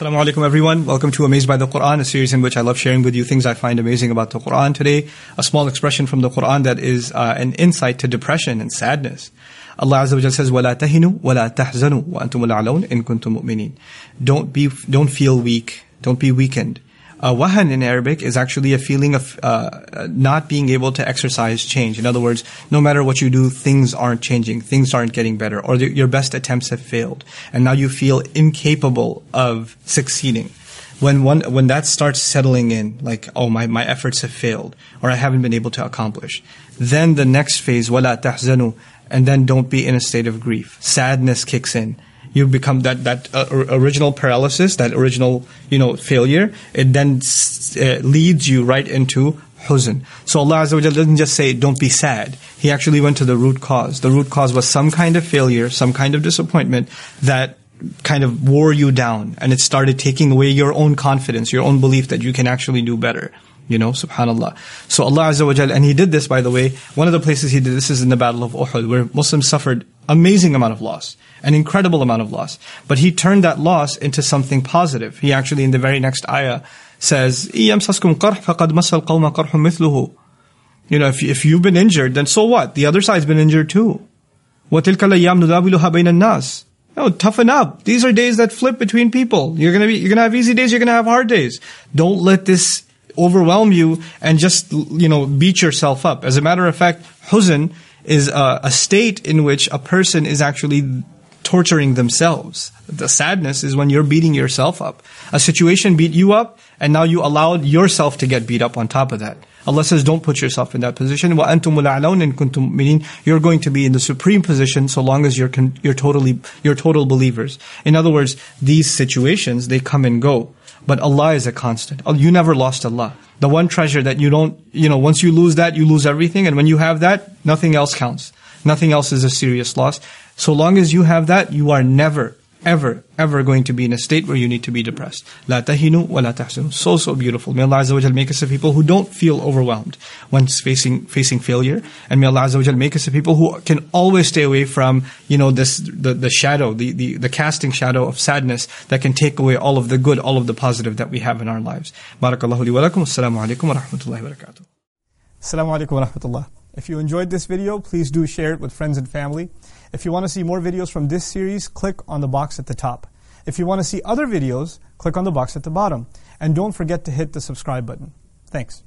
Assalamu alaikum everyone. Welcome to Amazed by the Quran, a series in which I love sharing with you things I find amazing about the Quran. Today, a small expression from the Quran that is uh, an insight to depression and sadness. Allah Azza wa Jalla says, وَلَا تَهِنُوا وَلَا تَحْزَنُوا وَأَنْتُمُ الْأَعْلَوْنَ إِن كُنتُم مُؤْمِنِينَ Don't be, don't feel weak. Don't be weakened. Uh, wahan in Arabic is actually a feeling of uh, not being able to exercise change. In other words, no matter what you do, things aren't changing, things aren't getting better, or your best attempts have failed, and now you feel incapable of succeeding. When one when that starts settling in, like oh my my efforts have failed, or I haven't been able to accomplish, then the next phase wala tahzanu, and then don't be in a state of grief. Sadness kicks in you become that that uh, original paralysis, that original you know failure. It then uh, leads you right into huzn. So Allah Azza wa doesn't just say don't be sad. He actually went to the root cause. The root cause was some kind of failure, some kind of disappointment that kind of wore you down, and it started taking away your own confidence, your own belief that you can actually do better. You know, subhanAllah. So Allah Azza wa and He did this by the way, one of the places He did this is in the Battle of Uhud, where Muslims suffered amazing amount of loss, an incredible amount of loss. But He turned that loss into something positive. He actually in the very next ayah says, إِيَمْسَسْكُمْ قَرْحْ فَقَدْ مَسَّ الْقَوْمَ قَرْحٌ مِثْلُهُ You know, if, if you've been injured, then so what? The other side's been injured too. وَتِلْكَ الْأَيَّامُ نُدَاوِلُهَا بَيْنَ النَّاسِ no, toughen up. These are days that flip between people. You're gonna be, you're gonna have easy days, you're gonna have hard days. Don't let this overwhelm you and just, you know, beat yourself up. As a matter of fact, huzn is a, a state in which a person is actually torturing themselves. The sadness is when you're beating yourself up. A situation beat you up, and now you allowed yourself to get beat up on top of that. Allah says, don't put yourself in that position. You're going to be in the supreme position so long as you're, you're totally, you're total believers. In other words, these situations, they come and go. But Allah is a constant. Oh, you never lost Allah. The one treasure that you don't, you know, once you lose that, you lose everything. And when you have that, nothing else counts. Nothing else is a serious loss. So long as you have that, you are never, ever, ever going to be in a state where you need to be depressed. La tahinu wa la. So, so beautiful. May Allah Azza wa make us a people who don't feel overwhelmed when facing, facing failure. And may Allah Azza wa make us a people who can always stay away from, you know, this, the, the shadow, the, the, the casting shadow of sadness that can take away all of the good, all of the positive that we have in our lives. Barakallahu li wa lakum. Assalamu alaikum wa rahmatullahi wa barakatuh. Assalamu alaikum wa. If you enjoyed this video, please do share it with friends and family. If you want to see more videos from this series, click on the box at the top. If you want to see other videos, click on the box at the bottom. And don't forget to hit the subscribe button. Thanks.